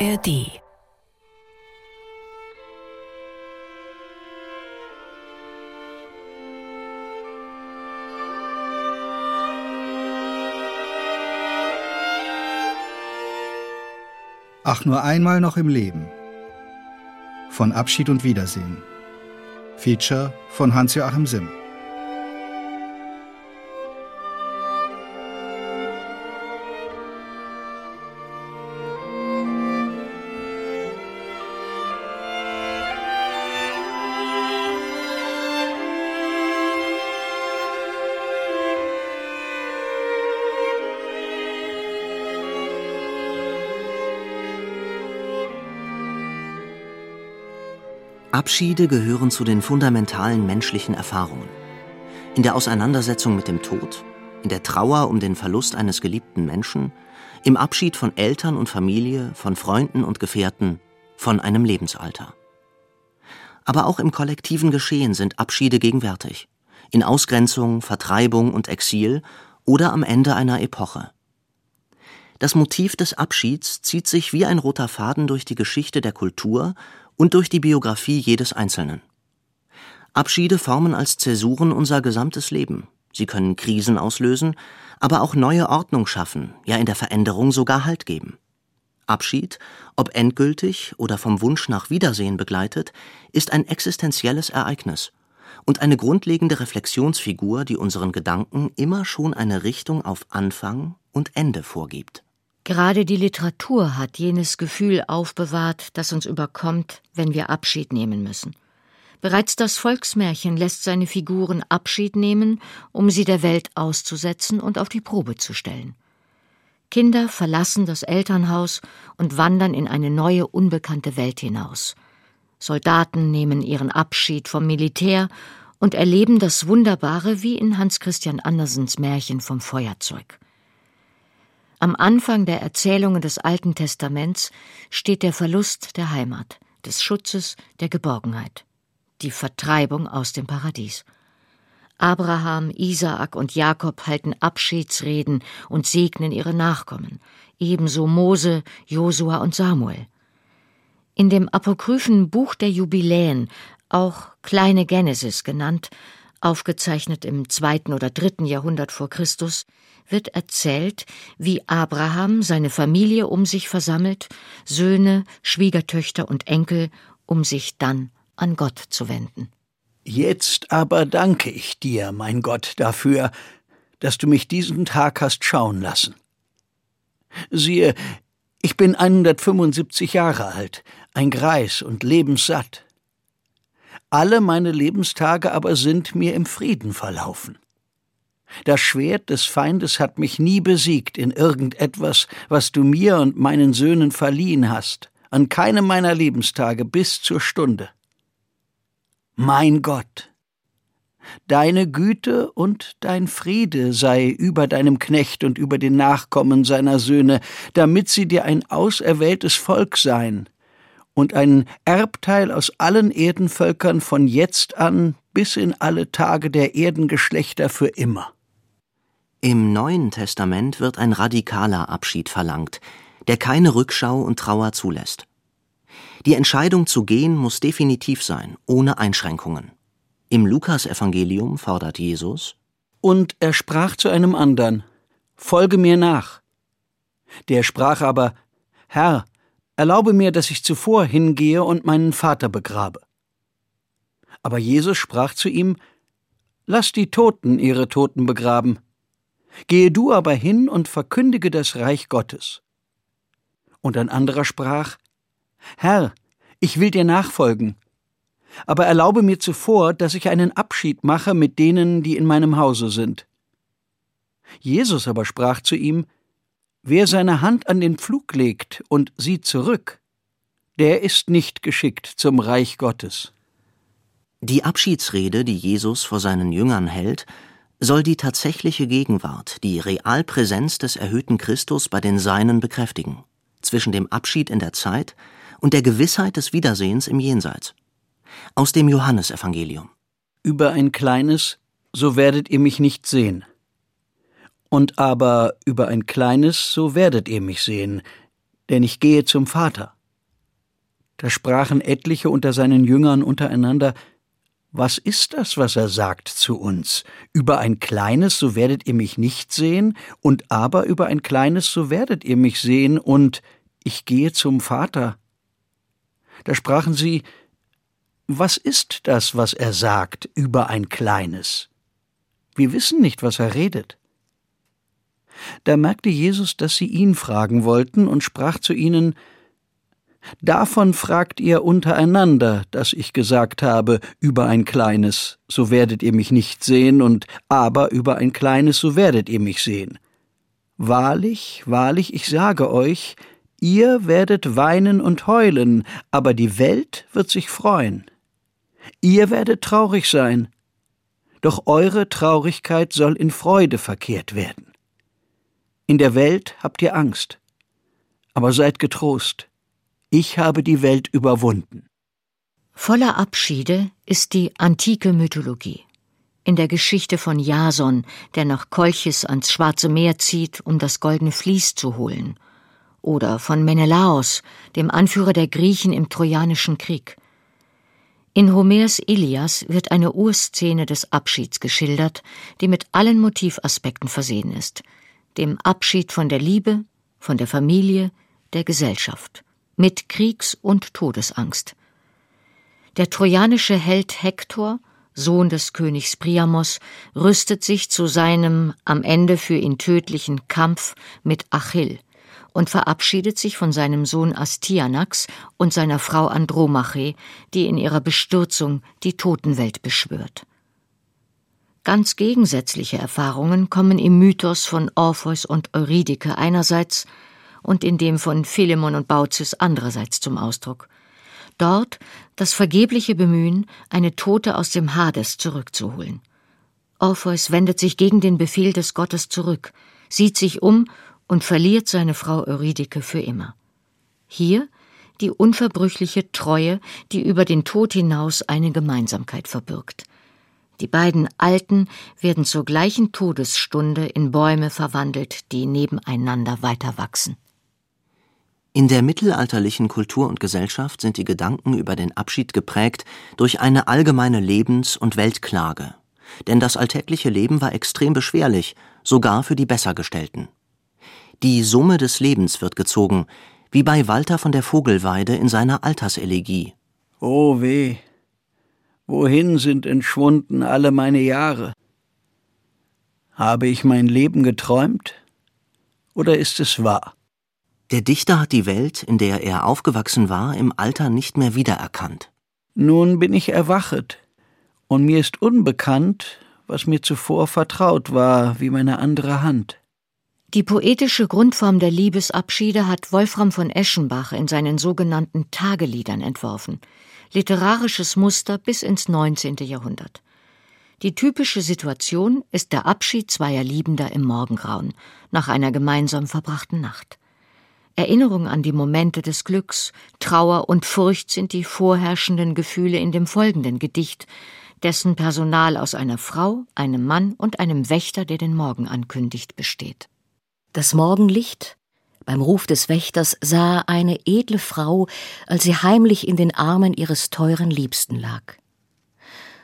ARD Ach, nur einmal noch im Leben. Von Abschied und Wiedersehen. Feature von Hans-Joachim Simm. Abschiede gehören zu den fundamentalen menschlichen Erfahrungen. In der Auseinandersetzung mit dem Tod, in der Trauer um den Verlust eines geliebten Menschen, im Abschied von Eltern und Familie, von Freunden und Gefährten, von einem Lebensalter. Aber auch im kollektiven Geschehen sind Abschiede gegenwärtig. In Ausgrenzung, Vertreibung und Exil oder am Ende einer Epoche. Das Motiv des Abschieds zieht sich wie ein roter Faden durch die Geschichte der Kultur und durch die Biografie jedes Einzelnen. Abschiede formen als Zäsuren unser gesamtes Leben. Sie können Krisen auslösen, aber auch neue Ordnung schaffen, ja in der Veränderung sogar Halt geben. Abschied, ob endgültig oder vom Wunsch nach Wiedersehen begleitet, ist ein existenzielles Ereignis und eine grundlegende Reflexionsfigur, die unseren Gedanken immer schon eine Richtung auf Anfang und Ende vorgibt. Gerade die Literatur hat jenes Gefühl aufbewahrt, das uns überkommt, wenn wir Abschied nehmen müssen. Bereits das Volksmärchen lässt seine Figuren Abschied nehmen, um sie der Welt auszusetzen und auf die Probe zu stellen. Kinder verlassen das Elternhaus und wandern in eine neue, unbekannte Welt hinaus. Soldaten nehmen ihren Abschied vom Militär und erleben das Wunderbare wie in Hans Christian Andersens Märchen vom Feuerzeug. Am Anfang der Erzählungen des Alten Testaments steht der Verlust der Heimat, des Schutzes, der Geborgenheit, die Vertreibung aus dem Paradies. Abraham, Isaak und Jakob halten Abschiedsreden und segnen ihre Nachkommen, ebenso Mose, Josua und Samuel. In dem apokryphen Buch der Jubiläen, auch kleine Genesis genannt, aufgezeichnet im zweiten oder dritten Jahrhundert vor Christus, wird erzählt, wie Abraham seine Familie um sich versammelt, Söhne, Schwiegertöchter und Enkel, um sich dann an Gott zu wenden. Jetzt aber danke ich dir, mein Gott, dafür, dass du mich diesen Tag hast schauen lassen. Siehe, ich bin 175 Jahre alt, ein Greis und lebenssatt. Alle meine Lebenstage aber sind mir im Frieden verlaufen. Das Schwert des Feindes hat mich nie besiegt in irgendetwas, was du mir und meinen Söhnen verliehen hast, an keinem meiner Lebenstage bis zur Stunde. Mein Gott, deine Güte und dein Friede sei über deinem Knecht und über den Nachkommen seiner Söhne, damit sie dir ein auserwähltes Volk seien, und ein Erbteil aus allen Erdenvölkern von jetzt an bis in alle Tage der Erdengeschlechter für immer. Im Neuen Testament wird ein radikaler Abschied verlangt, der keine Rückschau und Trauer zulässt. Die Entscheidung zu gehen muss definitiv sein, ohne Einschränkungen. Im Lukasevangelium fordert Jesus Und er sprach zu einem andern, Folge mir nach. Der sprach aber, Herr, Erlaube mir, dass ich zuvor hingehe und meinen Vater begrabe. Aber Jesus sprach zu ihm, Lass die Toten ihre Toten begraben. Gehe du aber hin und verkündige das Reich Gottes. Und ein anderer sprach, Herr, ich will dir nachfolgen, aber erlaube mir zuvor, dass ich einen Abschied mache mit denen, die in meinem Hause sind. Jesus aber sprach zu ihm, Wer seine Hand an den Pflug legt und sieht zurück, der ist nicht geschickt zum Reich Gottes. Die Abschiedsrede, die Jesus vor seinen Jüngern hält, soll die tatsächliche Gegenwart, die Realpräsenz des erhöhten Christus bei den Seinen bekräftigen, zwischen dem Abschied in der Zeit und der Gewissheit des Wiedersehens im Jenseits. Aus dem Johannesevangelium. Über ein kleines, so werdet ihr mich nicht sehen. Und aber über ein kleines, so werdet ihr mich sehen. denn ich gehe zum Vater. Da sprachen etliche unter seinen Jüngern untereinander, was ist das, was er sagt zu uns? Über ein kleines, so werdet ihr mich nicht sehen, und aber über ein kleines, so werdet ihr mich sehen, und ich gehe zum Vater. Da sprachen sie, was ist das, was er sagt über ein kleines? Wir wissen nicht, was er redet. Da merkte Jesus, dass sie ihn fragen wollten und sprach zu ihnen, Davon fragt ihr untereinander, dass ich gesagt habe, über ein kleines, so werdet ihr mich nicht sehen, und aber über ein kleines, so werdet ihr mich sehen. Wahrlich, wahrlich, ich sage euch, ihr werdet weinen und heulen, aber die Welt wird sich freuen. Ihr werdet traurig sein, doch eure Traurigkeit soll in Freude verkehrt werden. In der Welt habt ihr Angst, aber seid getrost, ich habe die Welt überwunden. Voller Abschiede ist die antike Mythologie. In der Geschichte von Jason, der nach Kolchis ans Schwarze Meer zieht, um das goldene Vlies zu holen. Oder von Menelaos, dem Anführer der Griechen im Trojanischen Krieg. In Homers Ilias wird eine Urszene des Abschieds geschildert, die mit allen Motivaspekten versehen ist. Dem Abschied von der Liebe, von der Familie, der Gesellschaft mit Kriegs- und Todesangst. Der trojanische Held Hektor, Sohn des Königs Priamos, rüstet sich zu seinem am Ende für ihn tödlichen Kampf mit Achill und verabschiedet sich von seinem Sohn Astyanax und seiner Frau Andromache, die in ihrer Bestürzung die Totenwelt beschwört. Ganz gegensätzliche Erfahrungen kommen im Mythos von Orpheus und Eurydike einerseits und in dem von Philemon und Baucis andererseits zum Ausdruck. Dort das vergebliche Bemühen, eine Tote aus dem Hades zurückzuholen. Orpheus wendet sich gegen den Befehl des Gottes zurück, sieht sich um und verliert seine Frau Eurydike für immer. Hier die unverbrüchliche Treue, die über den Tod hinaus eine Gemeinsamkeit verbirgt. Die beiden Alten werden zur gleichen Todesstunde in Bäume verwandelt, die nebeneinander weiterwachsen. In der mittelalterlichen Kultur und Gesellschaft sind die Gedanken über den Abschied geprägt durch eine allgemeine Lebens- und Weltklage. Denn das alltägliche Leben war extrem beschwerlich, sogar für die Bessergestellten. Die Summe des Lebens wird gezogen, wie bei Walter von der Vogelweide in seiner Alterselegie. Oh weh, wohin sind entschwunden alle meine Jahre? Habe ich mein Leben geträumt oder ist es wahr? Der Dichter hat die Welt, in der er aufgewachsen war, im Alter nicht mehr wiedererkannt. Nun bin ich erwachet, und mir ist unbekannt, was mir zuvor vertraut war, wie meine andere Hand. Die poetische Grundform der Liebesabschiede hat Wolfram von Eschenbach in seinen sogenannten Tageliedern entworfen. Literarisches Muster bis ins 19. Jahrhundert. Die typische Situation ist der Abschied zweier Liebender im Morgengrauen, nach einer gemeinsam verbrachten Nacht. Erinnerung an die Momente des Glücks, Trauer und Furcht sind die vorherrschenden Gefühle in dem folgenden Gedicht, dessen Personal aus einer Frau, einem Mann und einem Wächter, der den Morgen ankündigt, besteht. Das Morgenlicht beim Ruf des Wächters sah eine edle Frau, als sie heimlich in den Armen ihres teuren Liebsten lag.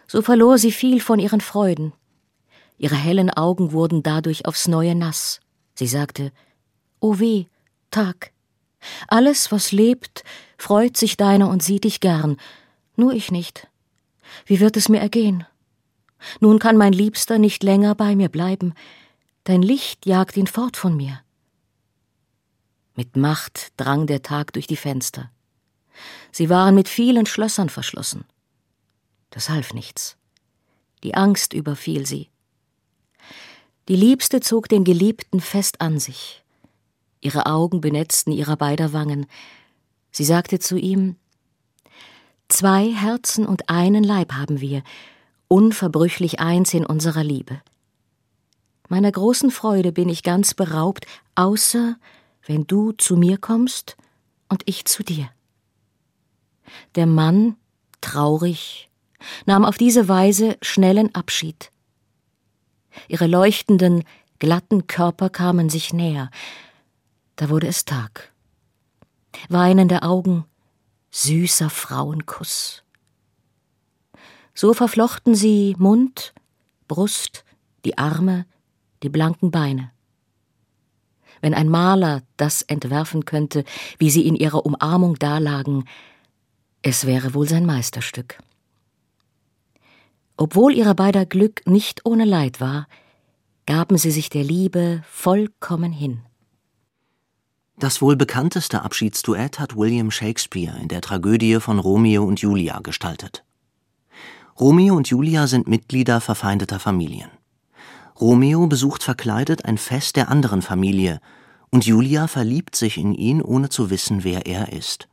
So verlor sie viel von ihren Freuden. Ihre hellen Augen wurden dadurch aufs neue nass. Sie sagte, O weh, Tag. Alles, was lebt, freut sich deiner und sieht dich gern, nur ich nicht. Wie wird es mir ergehen? Nun kann mein Liebster nicht länger bei mir bleiben, dein Licht jagt ihn fort von mir. Mit Macht drang der Tag durch die Fenster. Sie waren mit vielen Schlössern verschlossen. Das half nichts. Die Angst überfiel sie. Die Liebste zog den Geliebten fest an sich ihre Augen benetzten ihrer beider Wangen. Sie sagte zu ihm Zwei Herzen und einen Leib haben wir, unverbrüchlich eins in unserer Liebe. Meiner großen Freude bin ich ganz beraubt, außer wenn du zu mir kommst und ich zu dir. Der Mann, traurig, nahm auf diese Weise schnellen Abschied. Ihre leuchtenden, glatten Körper kamen sich näher, da wurde es Tag. weinende Augen, süßer Frauenkuss. So verflochten sie Mund, Brust, die Arme, die blanken Beine. Wenn ein Maler das entwerfen könnte, wie sie in ihrer Umarmung dalagen, es wäre wohl sein Meisterstück. Obwohl ihrer beider Glück nicht ohne Leid war, gaben sie sich der Liebe vollkommen hin. Das wohl bekannteste Abschiedsduett hat William Shakespeare in der Tragödie von Romeo und Julia gestaltet. Romeo und Julia sind Mitglieder verfeindeter Familien. Romeo besucht verkleidet ein Fest der anderen Familie, und Julia verliebt sich in ihn, ohne zu wissen, wer er ist.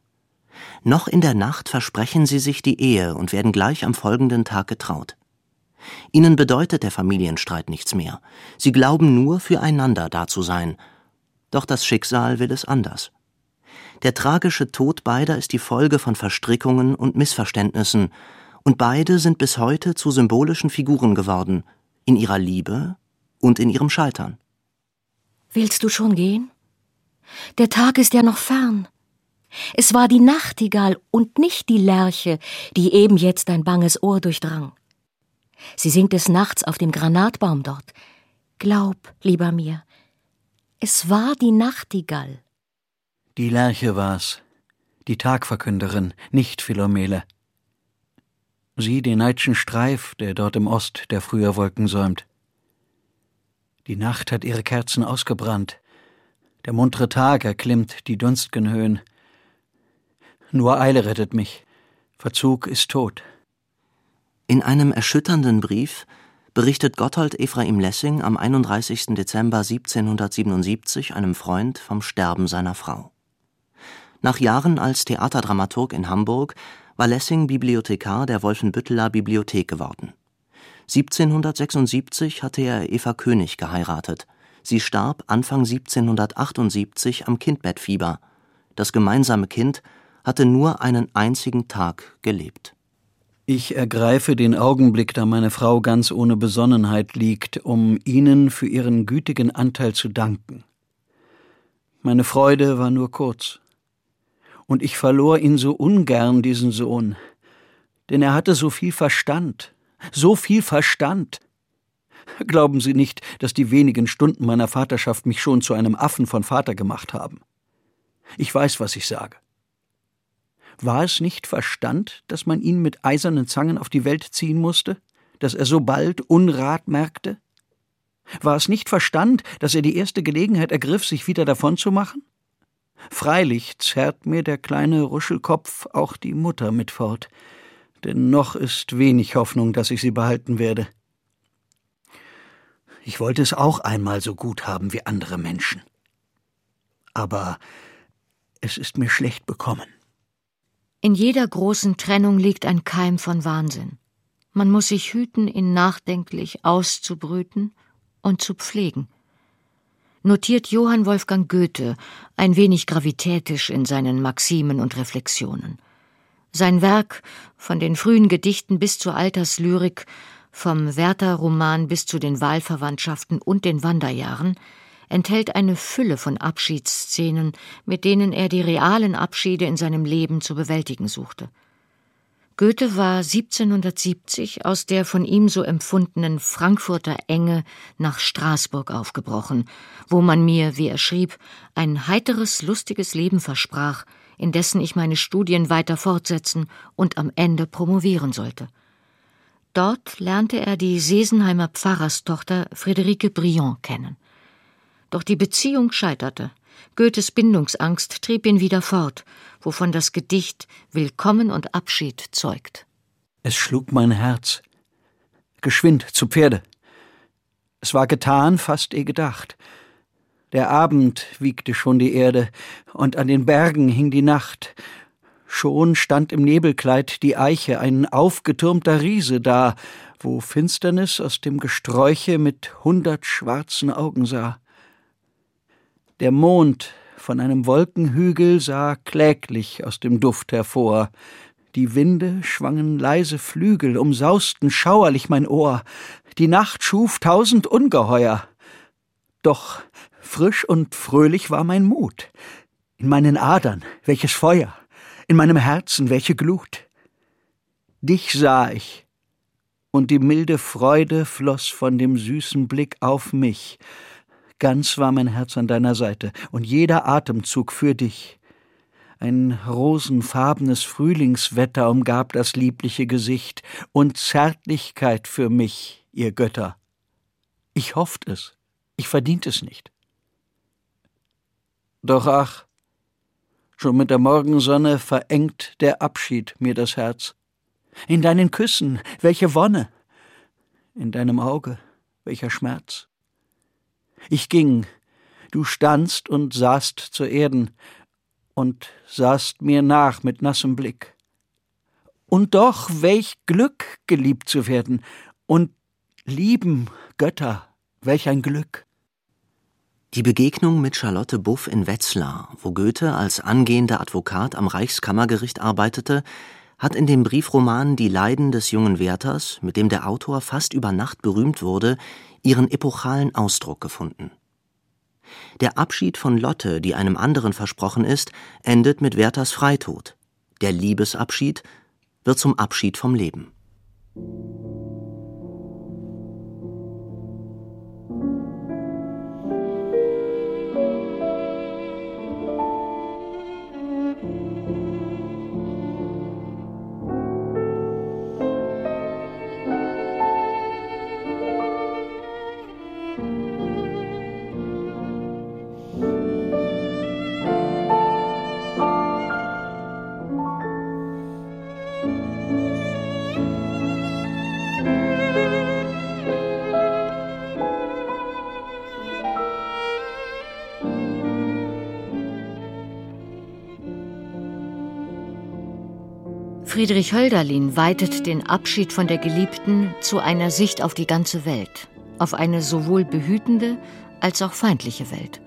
Noch in der Nacht versprechen sie sich die Ehe und werden gleich am folgenden Tag getraut. Ihnen bedeutet der Familienstreit nichts mehr. Sie glauben nur, füreinander da zu sein. Doch das Schicksal will es anders. Der tragische Tod beider ist die Folge von Verstrickungen und Missverständnissen, und beide sind bis heute zu symbolischen Figuren geworden, in ihrer Liebe und in ihrem Scheitern. Willst du schon gehen? Der Tag ist ja noch fern. Es war die Nachtigall und nicht die Lerche, die eben jetzt dein banges Ohr durchdrang. Sie singt des Nachts auf dem Granatbaum dort. Glaub, lieber mir, es war die Nachtigall. Die Lerche war's, die Tagverkünderin, nicht Philomele. Sieh den Neidschen Streif, der dort im Ost der früher Wolken säumt. Die Nacht hat ihre Kerzen ausgebrannt. Der muntere Tag erklimmt die dunstgen Höhen. Nur Eile rettet mich. Verzug ist tot. In einem erschütternden Brief berichtet Gotthold Ephraim Lessing am 31. Dezember 1777 einem Freund vom Sterben seiner Frau. Nach Jahren als Theaterdramaturg in Hamburg war Lessing Bibliothekar der Wolfenbütteler Bibliothek geworden. 1776 hatte er Eva König geheiratet. Sie starb Anfang 1778 am Kindbettfieber. Das gemeinsame Kind hatte nur einen einzigen Tag gelebt. Ich ergreife den Augenblick, da meine Frau ganz ohne Besonnenheit liegt, um Ihnen für Ihren gütigen Anteil zu danken. Meine Freude war nur kurz und ich verlor ihn so ungern, diesen Sohn, denn er hatte so viel Verstand, so viel Verstand. Glauben Sie nicht, dass die wenigen Stunden meiner Vaterschaft mich schon zu einem Affen von Vater gemacht haben. Ich weiß, was ich sage. War es nicht Verstand, dass man ihn mit eisernen Zangen auf die Welt ziehen musste, dass er so bald Unrat merkte? War es nicht Verstand, dass er die erste Gelegenheit ergriff, sich wieder davonzumachen? Freilich zerrt mir der kleine Ruschelkopf auch die Mutter mit fort, denn noch ist wenig Hoffnung, dass ich sie behalten werde. Ich wollte es auch einmal so gut haben wie andere Menschen. Aber es ist mir schlecht bekommen. In jeder großen Trennung liegt ein Keim von Wahnsinn. Man muss sich hüten, ihn nachdenklich auszubrüten und zu pflegen notiert Johann Wolfgang Goethe ein wenig gravitätisch in seinen Maximen und Reflexionen. Sein Werk, von den frühen Gedichten bis zur Alterslyrik, vom Werther-Roman bis zu den Wahlverwandtschaften und den Wanderjahren, enthält eine Fülle von Abschiedsszenen, mit denen er die realen Abschiede in seinem Leben zu bewältigen suchte. Goethe war 1770 aus der von ihm so empfundenen Frankfurter Enge nach Straßburg aufgebrochen, wo man mir, wie er schrieb, ein heiteres, lustiges Leben versprach, in dessen ich meine Studien weiter fortsetzen und am Ende promovieren sollte. Dort lernte er die Sesenheimer Pfarrerstochter Friederike Briand kennen. Doch die Beziehung scheiterte. Goethes Bindungsangst trieb ihn wieder fort, wovon das Gedicht Willkommen und Abschied zeugt. Es schlug mein Herz. Geschwind zu Pferde. Es war getan, fast eh gedacht. Der Abend wiegte schon die Erde, und an den Bergen hing die Nacht. Schon stand im Nebelkleid die Eiche, ein aufgetürmter Riese da, wo Finsternis aus dem Gesträuche mit hundert schwarzen Augen sah. Der Mond von einem Wolkenhügel sah kläglich aus dem Duft hervor. Die Winde schwangen leise Flügel, umsausten schauerlich mein Ohr. Die Nacht schuf tausend Ungeheuer. Doch frisch und fröhlich war mein Mut. In meinen Adern, welches Feuer, in meinem Herzen, welche Glut. Dich sah ich, und die milde Freude floss von dem süßen Blick auf mich. Ganz war mein Herz an deiner Seite, und jeder Atemzug für dich. Ein rosenfarbenes Frühlingswetter umgab das liebliche Gesicht, und Zärtlichkeit für mich, ihr Götter. Ich hofft es, ich verdient es nicht. Doch ach, schon mit der Morgensonne verengt der Abschied mir das Herz. In deinen Küssen, welche Wonne! In deinem Auge, welcher Schmerz! Ich ging, du standst und sahst zur Erden und sahst mir nach mit nassem Blick. Und doch, welch Glück, geliebt zu werden, und lieben Götter, welch ein Glück! Die Begegnung mit Charlotte Buff in Wetzlar, wo Goethe als angehender Advokat am Reichskammergericht arbeitete, hat in dem Briefroman Die Leiden des jungen Werthers, mit dem der Autor fast über Nacht berühmt wurde, ihren epochalen Ausdruck gefunden. Der Abschied von Lotte, die einem anderen versprochen ist, endet mit Werthers Freitod. Der Liebesabschied wird zum Abschied vom Leben. Friedrich Hölderlin weitet den Abschied von der Geliebten zu einer Sicht auf die ganze Welt, auf eine sowohl behütende als auch feindliche Welt.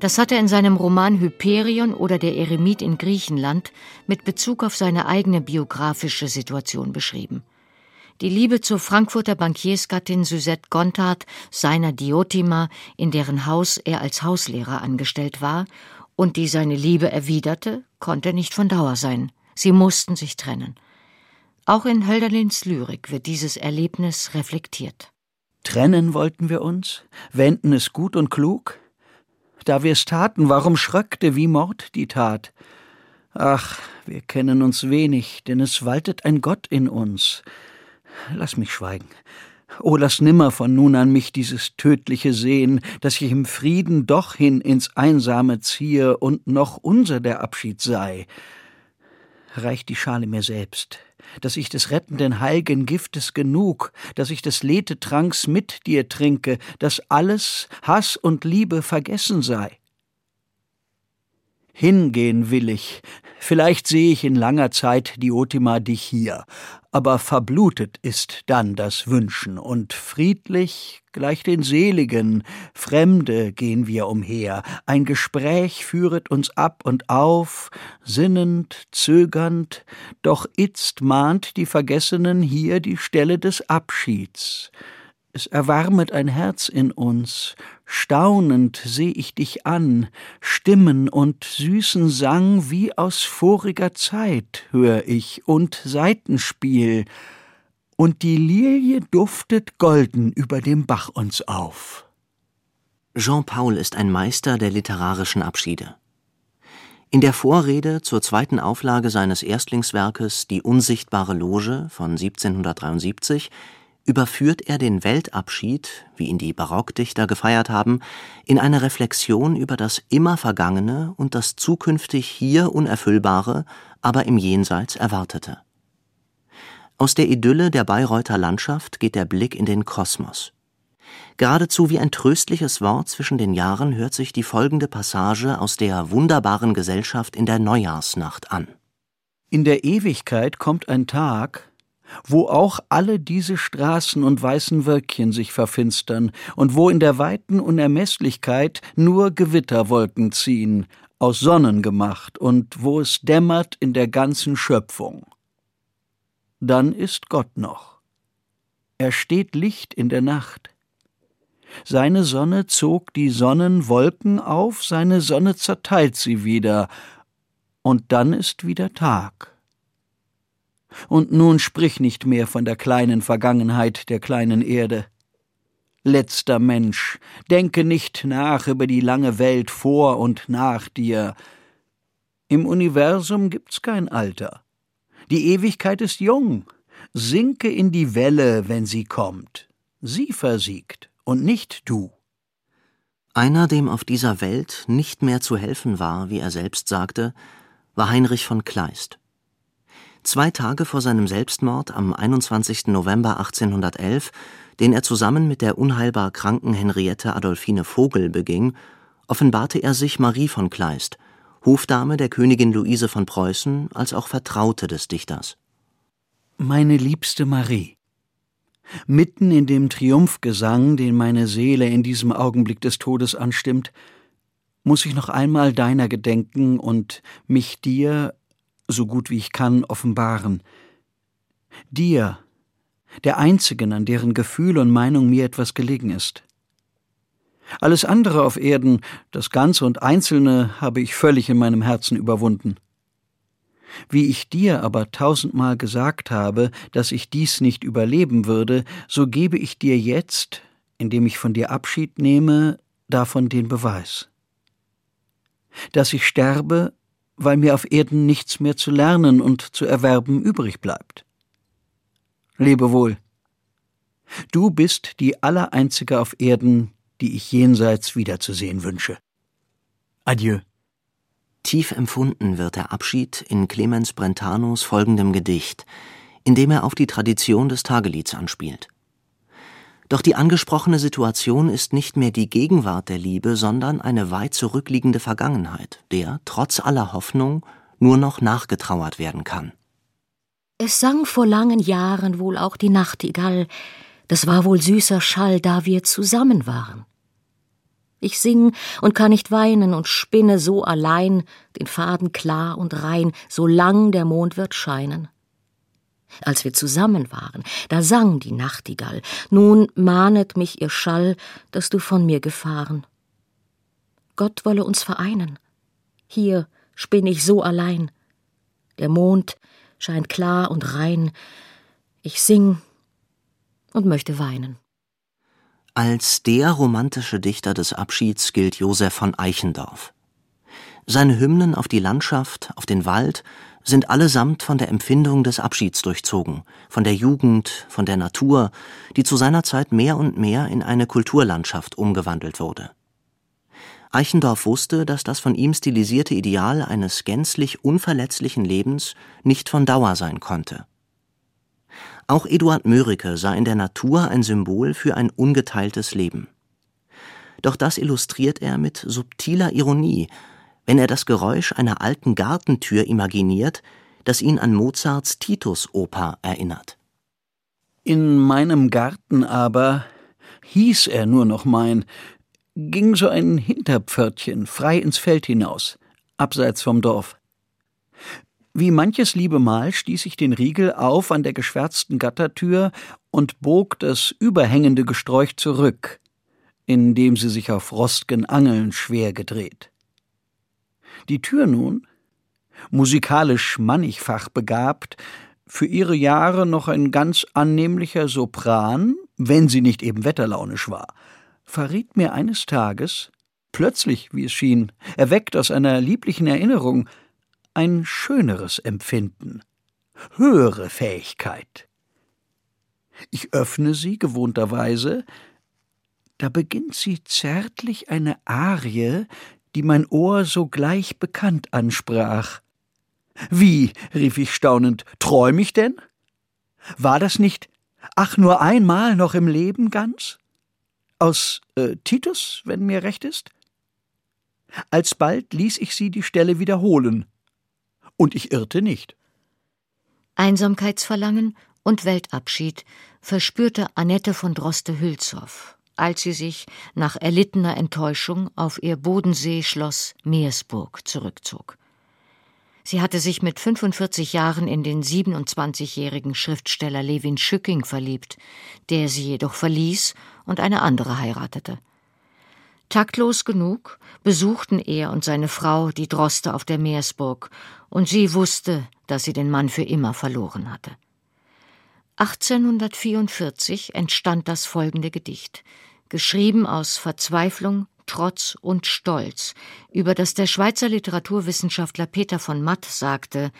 Das hat er in seinem Roman Hyperion oder der Eremit in Griechenland mit Bezug auf seine eigene biografische Situation beschrieben. Die Liebe zur Frankfurter Bankiersgattin Suzette Gontard, seiner Diotima, in deren Haus er als Hauslehrer angestellt war, und die seine Liebe erwiderte, konnte nicht von Dauer sein. Sie mussten sich trennen. Auch in Hölderlins Lyrik wird dieses Erlebnis reflektiert. Trennen wollten wir uns, wenden es gut und klug? Da wir es taten, warum schröckte wie Mord die Tat? Ach, wir kennen uns wenig, denn es waltet ein Gott in uns. Lass mich schweigen. Oh, lass nimmer von nun an mich dieses tödliche sehen, dass ich im Frieden doch hin ins Einsame ziehe und noch unser der Abschied sei reicht die Schale mir selbst, dass ich des rettenden heilgen Giftes genug, dass ich des Lethetranks mit dir trinke, dass alles Hass und Liebe vergessen sei. Hingehen will ich, vielleicht sehe ich in langer Zeit, Diotima, dich hier, aber verblutet ist dann das Wünschen, und friedlich gleich den Seligen, Fremde gehen wir umher, ein Gespräch führet uns ab und auf, sinnend, zögernd, doch itzt mahnt die Vergessenen hier die Stelle des Abschieds. Es erwarmet ein Herz in uns, staunend seh ich dich an, Stimmen und süßen Sang wie aus voriger Zeit hör ich und Saitenspiel, und die Lilie duftet golden über dem Bach uns auf. Jean Paul ist ein Meister der literarischen Abschiede. In der Vorrede zur zweiten Auflage seines Erstlingswerkes Die unsichtbare Loge von 1773 überführt er den Weltabschied, wie ihn die Barockdichter gefeiert haben, in eine Reflexion über das immer Vergangene und das zukünftig hier Unerfüllbare, aber im Jenseits Erwartete. Aus der Idylle der Bayreuther Landschaft geht der Blick in den Kosmos. Geradezu wie ein tröstliches Wort zwischen den Jahren hört sich die folgende Passage aus der wunderbaren Gesellschaft in der Neujahrsnacht an. In der Ewigkeit kommt ein Tag, wo auch alle diese Straßen und weißen Wölkchen sich verfinstern und wo in der weiten Unermeßlichkeit nur Gewitterwolken ziehen, aus Sonnen gemacht und wo es dämmert in der ganzen Schöpfung. Dann ist Gott noch. Er steht Licht in der Nacht. Seine Sonne zog die Sonnenwolken auf, seine Sonne zerteilt sie wieder, und dann ist wieder Tag. Und nun sprich nicht mehr von der kleinen Vergangenheit der kleinen Erde. Letzter Mensch, denke nicht nach über die lange Welt vor und nach dir. Im Universum gibt's kein Alter. Die Ewigkeit ist jung. Sinke in die Welle, wenn sie kommt. Sie versiegt und nicht du. Einer, dem auf dieser Welt nicht mehr zu helfen war, wie er selbst sagte, war Heinrich von Kleist. Zwei Tage vor seinem Selbstmord am 21. November 1811, den er zusammen mit der unheilbar kranken Henriette Adolphine Vogel beging, offenbarte er sich Marie von Kleist, Hofdame der Königin Luise von Preußen, als auch Vertraute des Dichters. Meine liebste Marie, Mitten in dem Triumphgesang, den meine Seele in diesem Augenblick des Todes anstimmt, muss ich noch einmal deiner gedenken und mich dir, so gut wie ich kann, offenbaren. Dir, der einzigen, an deren Gefühl und Meinung mir etwas gelegen ist. Alles andere auf Erden, das Ganze und Einzelne, habe ich völlig in meinem Herzen überwunden. Wie ich dir aber tausendmal gesagt habe, dass ich dies nicht überleben würde, so gebe ich dir jetzt, indem ich von dir Abschied nehme, davon den Beweis. Dass ich sterbe, weil mir auf Erden nichts mehr zu lernen und zu erwerben übrig bleibt. Lebe wohl. Du bist die Allereinzige auf Erden, die ich jenseits wiederzusehen wünsche. Adieu. Tief empfunden wird der Abschied in Clemens Brentanos folgendem Gedicht, in dem er auf die Tradition des Tagelieds anspielt. Doch die angesprochene Situation ist nicht mehr die Gegenwart der Liebe, sondern eine weit zurückliegende Vergangenheit, der, trotz aller Hoffnung, nur noch nachgetrauert werden kann. Es sang vor langen Jahren wohl auch die Nachtigall, das war wohl süßer Schall, da wir zusammen waren. Ich sing und kann nicht weinen und spinne so allein, den Faden klar und rein, so lang der Mond wird scheinen. Als wir zusammen waren, da sang die Nachtigall, nun mahnet mich ihr Schall, dass du von mir gefahren. Gott wolle uns vereinen. Hier spinn ich so allein. Der Mond scheint klar und rein. Ich sing und möchte weinen. Als der romantische Dichter des Abschieds gilt Josef von Eichendorff. Seine Hymnen auf die Landschaft, auf den Wald sind allesamt von der Empfindung des Abschieds durchzogen, von der Jugend, von der Natur, die zu seiner Zeit mehr und mehr in eine Kulturlandschaft umgewandelt wurde. Eichendorff wusste, dass das von ihm stilisierte Ideal eines gänzlich unverletzlichen Lebens nicht von Dauer sein konnte. Auch Eduard Mörike sah in der Natur ein Symbol für ein ungeteiltes Leben. Doch das illustriert er mit subtiler Ironie, wenn er das Geräusch einer alten Gartentür imaginiert, das ihn an Mozarts Titus-Oper erinnert. In meinem Garten aber hieß er nur noch mein, ging so ein Hinterpförtchen frei ins Feld hinaus, abseits vom Dorf. Wie manches liebe Mal stieß ich den Riegel auf an der geschwärzten Gattertür und bog das überhängende Gesträuch zurück, indem sie sich auf rostgen Angeln schwer gedreht. Die Tür nun, musikalisch mannigfach begabt, für ihre Jahre noch ein ganz annehmlicher Sopran, wenn sie nicht eben wetterlaunisch war, verriet mir eines Tages, plötzlich, wie es schien, erweckt aus einer lieblichen Erinnerung, ein schöneres Empfinden, höhere Fähigkeit. Ich öffne sie gewohnterweise, da beginnt sie zärtlich eine Arie, die mein Ohr sogleich bekannt ansprach. Wie, rief ich staunend, träum ich denn? War das nicht, ach, nur einmal noch im Leben ganz? Aus äh, Titus, wenn mir recht ist? Alsbald ließ ich sie die Stelle wiederholen und ich irrte nicht. Einsamkeitsverlangen und Weltabschied verspürte Annette von Droste-Hülshoff, als sie sich nach erlittener Enttäuschung auf ihr Bodenseeschloss Meersburg zurückzog. Sie hatte sich mit 45 Jahren in den 27-jährigen Schriftsteller Levin Schücking verliebt, der sie jedoch verließ und eine andere heiratete. Taktlos genug besuchten er und seine Frau die Droste auf der Meersburg, und sie wusste, dass sie den Mann für immer verloren hatte. 1844 entstand das folgende Gedicht, geschrieben aus Verzweiflung, Trotz und Stolz, über das der Schweizer Literaturwissenschaftler Peter von Matt sagte,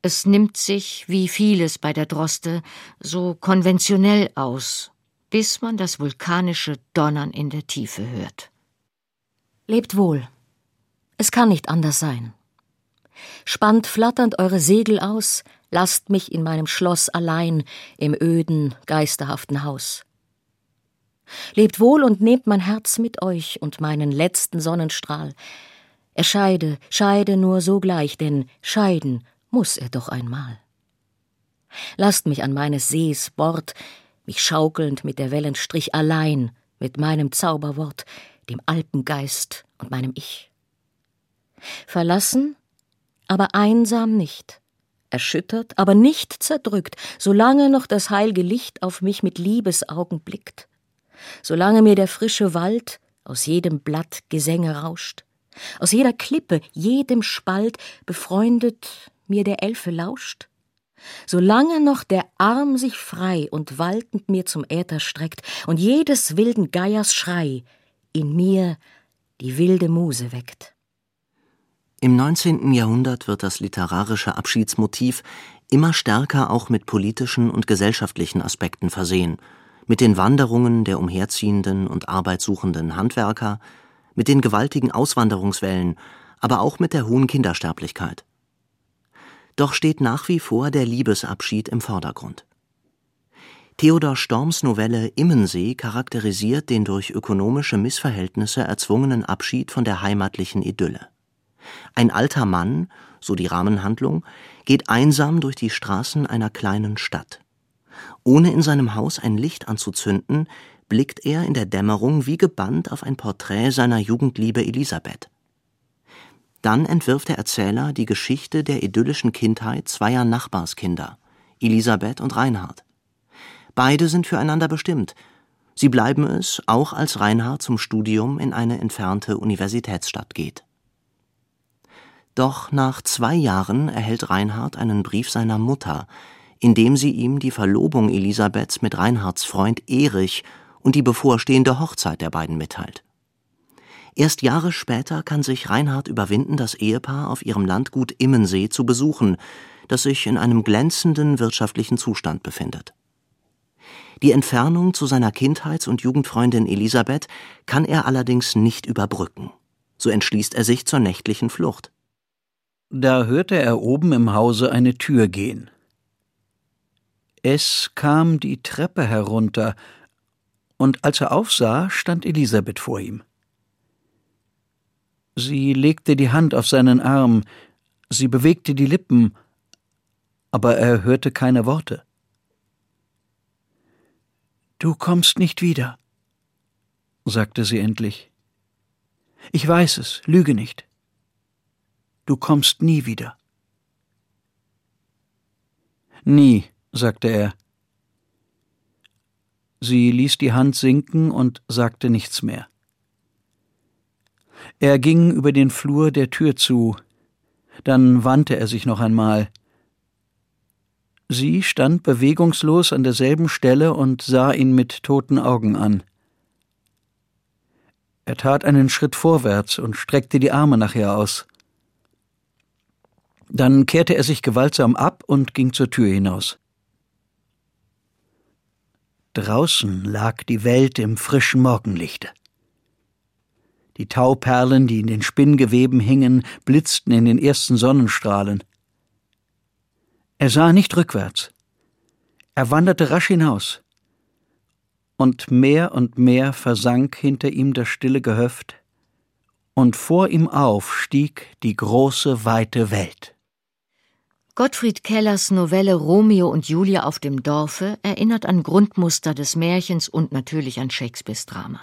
es nimmt sich, wie vieles bei der Droste, so konventionell aus, bis man das vulkanische Donnern in der Tiefe hört. Lebt wohl. Es kann nicht anders sein. Spannt flatternd eure Segel aus, lasst mich in meinem Schloss allein im öden, geisterhaften Haus. Lebt wohl und nehmt mein Herz mit euch und meinen letzten Sonnenstrahl. Er scheide, scheide nur sogleich, denn scheiden muss er doch einmal. Lasst mich an meines Sees Bord, mich schaukelnd mit der Wellenstrich allein, mit meinem Zauberwort, dem Alpengeist und meinem Ich. Verlassen, aber einsam nicht, erschüttert, aber nicht zerdrückt, solange noch das heilge Licht auf mich mit Liebesaugen blickt, solange mir der frische Wald aus jedem Blatt Gesänge rauscht, aus jeder Klippe, jedem Spalt befreundet mir der Elfe lauscht, solange noch der Arm sich frei und waltend mir zum Äther streckt und jedes wilden Geiers Schrei in mir die wilde Muse weckt. Im 19. Jahrhundert wird das literarische Abschiedsmotiv immer stärker auch mit politischen und gesellschaftlichen Aspekten versehen, mit den Wanderungen der umherziehenden und arbeitssuchenden Handwerker, mit den gewaltigen Auswanderungswellen, aber auch mit der hohen Kindersterblichkeit. Doch steht nach wie vor der Liebesabschied im Vordergrund. Theodor Storms Novelle Immensee charakterisiert den durch ökonomische Missverhältnisse erzwungenen Abschied von der heimatlichen Idylle. Ein alter Mann, so die Rahmenhandlung, geht einsam durch die Straßen einer kleinen Stadt. Ohne in seinem Haus ein Licht anzuzünden, blickt er in der Dämmerung wie gebannt auf ein Porträt seiner Jugendliebe Elisabeth. Dann entwirft der Erzähler die Geschichte der idyllischen Kindheit zweier Nachbarskinder, Elisabeth und Reinhard. Beide sind füreinander bestimmt. Sie bleiben es, auch als Reinhard zum Studium in eine entfernte Universitätsstadt geht. Doch nach zwei Jahren erhält Reinhard einen Brief seiner Mutter, in dem sie ihm die Verlobung Elisabeths mit Reinhards Freund Erich und die bevorstehende Hochzeit der beiden mitteilt. Erst Jahre später kann sich Reinhard überwinden, das Ehepaar auf ihrem Landgut Immensee zu besuchen, das sich in einem glänzenden wirtschaftlichen Zustand befindet. Die Entfernung zu seiner Kindheits- und Jugendfreundin Elisabeth kann er allerdings nicht überbrücken. So entschließt er sich zur nächtlichen Flucht. Da hörte er oben im Hause eine Tür gehen. Es kam die Treppe herunter, und als er aufsah, stand Elisabeth vor ihm. Sie legte die Hand auf seinen Arm, sie bewegte die Lippen, aber er hörte keine Worte. Du kommst nicht wieder, sagte sie endlich. Ich weiß es, lüge nicht. Du kommst nie wieder. Nie, sagte er. Sie ließ die Hand sinken und sagte nichts mehr. Er ging über den Flur der Tür zu, dann wandte er sich noch einmal. Sie stand bewegungslos an derselben Stelle und sah ihn mit toten Augen an. Er tat einen Schritt vorwärts und streckte die Arme nach ihr aus. Dann kehrte er sich gewaltsam ab und ging zur Tür hinaus. Draußen lag die Welt im frischen Morgenlichte. Die Tauperlen, die in den Spinngeweben hingen, blitzten in den ersten Sonnenstrahlen. Er sah nicht rückwärts. Er wanderte rasch hinaus. Und mehr und mehr versank hinter ihm das stille Gehöft, und vor ihm auf stieg die große, weite Welt. Gottfried Kellers Novelle Romeo und Julia auf dem Dorfe erinnert an Grundmuster des Märchens und natürlich an Shakespeares Drama.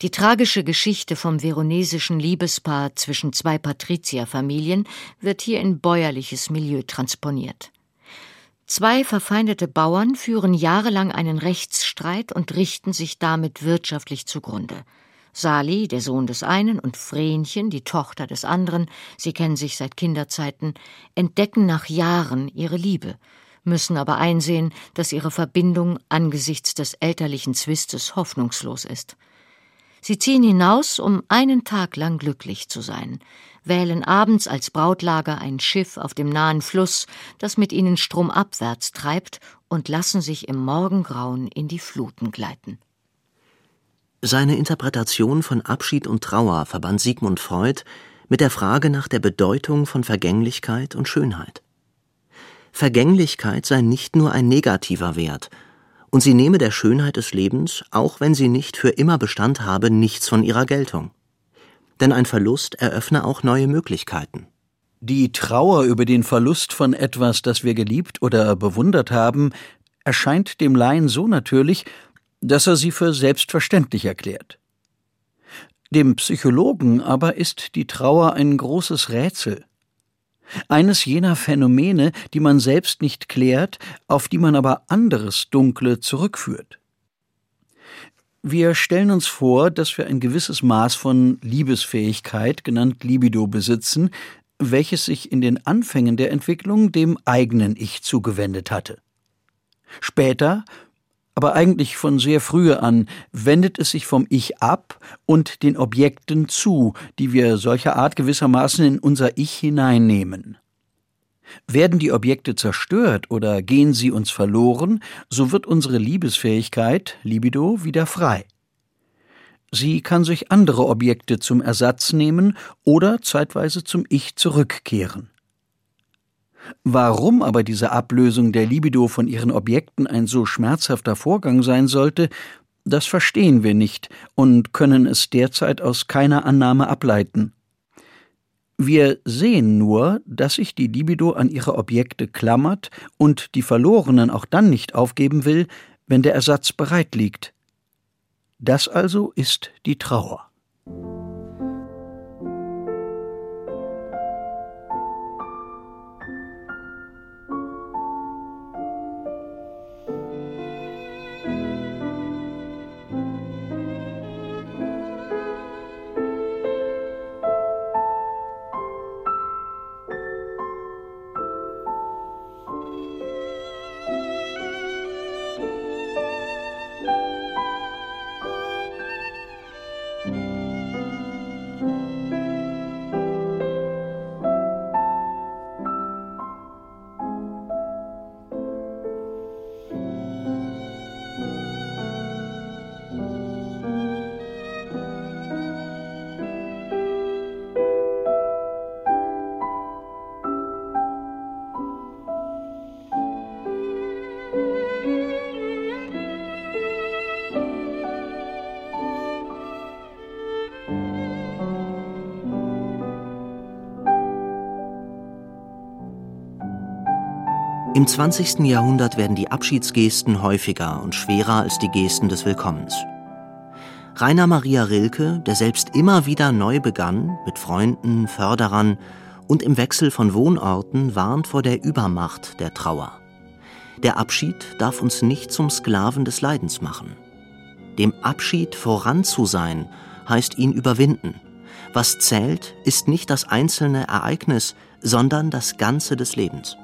Die tragische Geschichte vom veronesischen Liebespaar zwischen zwei Patrizierfamilien wird hier in bäuerliches Milieu transponiert. Zwei verfeindete Bauern führen jahrelang einen Rechtsstreit und richten sich damit wirtschaftlich zugrunde. Sali, der Sohn des einen, und Vrenchen, die Tochter des anderen, sie kennen sich seit Kinderzeiten, entdecken nach Jahren ihre Liebe, müssen aber einsehen, dass ihre Verbindung angesichts des elterlichen Zwistes hoffnungslos ist. Sie ziehen hinaus, um einen Tag lang glücklich zu sein, wählen abends als Brautlager ein Schiff auf dem nahen Fluss, das mit ihnen stromabwärts treibt, und lassen sich im Morgengrauen in die Fluten gleiten. Seine Interpretation von Abschied und Trauer verband Sigmund Freud mit der Frage nach der Bedeutung von Vergänglichkeit und Schönheit. Vergänglichkeit sei nicht nur ein negativer Wert, und sie nehme der Schönheit des Lebens, auch wenn sie nicht für immer Bestand habe, nichts von ihrer Geltung. Denn ein Verlust eröffne auch neue Möglichkeiten. Die Trauer über den Verlust von etwas, das wir geliebt oder bewundert haben, erscheint dem Laien so natürlich, dass er sie für selbstverständlich erklärt. Dem Psychologen aber ist die Trauer ein großes Rätsel. Eines jener Phänomene, die man selbst nicht klärt, auf die man aber anderes Dunkle zurückführt. Wir stellen uns vor, dass wir ein gewisses Maß von Liebesfähigkeit, genannt Libido, besitzen, welches sich in den Anfängen der Entwicklung dem eigenen Ich zugewendet hatte. Später aber eigentlich von sehr frühe an wendet es sich vom Ich ab und den Objekten zu, die wir solcher Art gewissermaßen in unser Ich hineinnehmen. Werden die Objekte zerstört oder gehen sie uns verloren, so wird unsere Liebesfähigkeit, Libido, wieder frei. Sie kann sich andere Objekte zum Ersatz nehmen oder zeitweise zum Ich zurückkehren. Warum aber diese Ablösung der Libido von ihren Objekten ein so schmerzhafter Vorgang sein sollte, das verstehen wir nicht und können es derzeit aus keiner Annahme ableiten. Wir sehen nur, dass sich die Libido an ihre Objekte klammert und die Verlorenen auch dann nicht aufgeben will, wenn der Ersatz bereit liegt. Das also ist die Trauer. Im 20. Jahrhundert werden die Abschiedsgesten häufiger und schwerer als die Gesten des Willkommens. Rainer Maria Rilke, der selbst immer wieder neu begann, mit Freunden, Förderern und im Wechsel von Wohnorten, warnt vor der Übermacht der Trauer. Der Abschied darf uns nicht zum Sklaven des Leidens machen. Dem Abschied voran zu sein, heißt ihn überwinden. Was zählt, ist nicht das einzelne Ereignis, sondern das Ganze des Lebens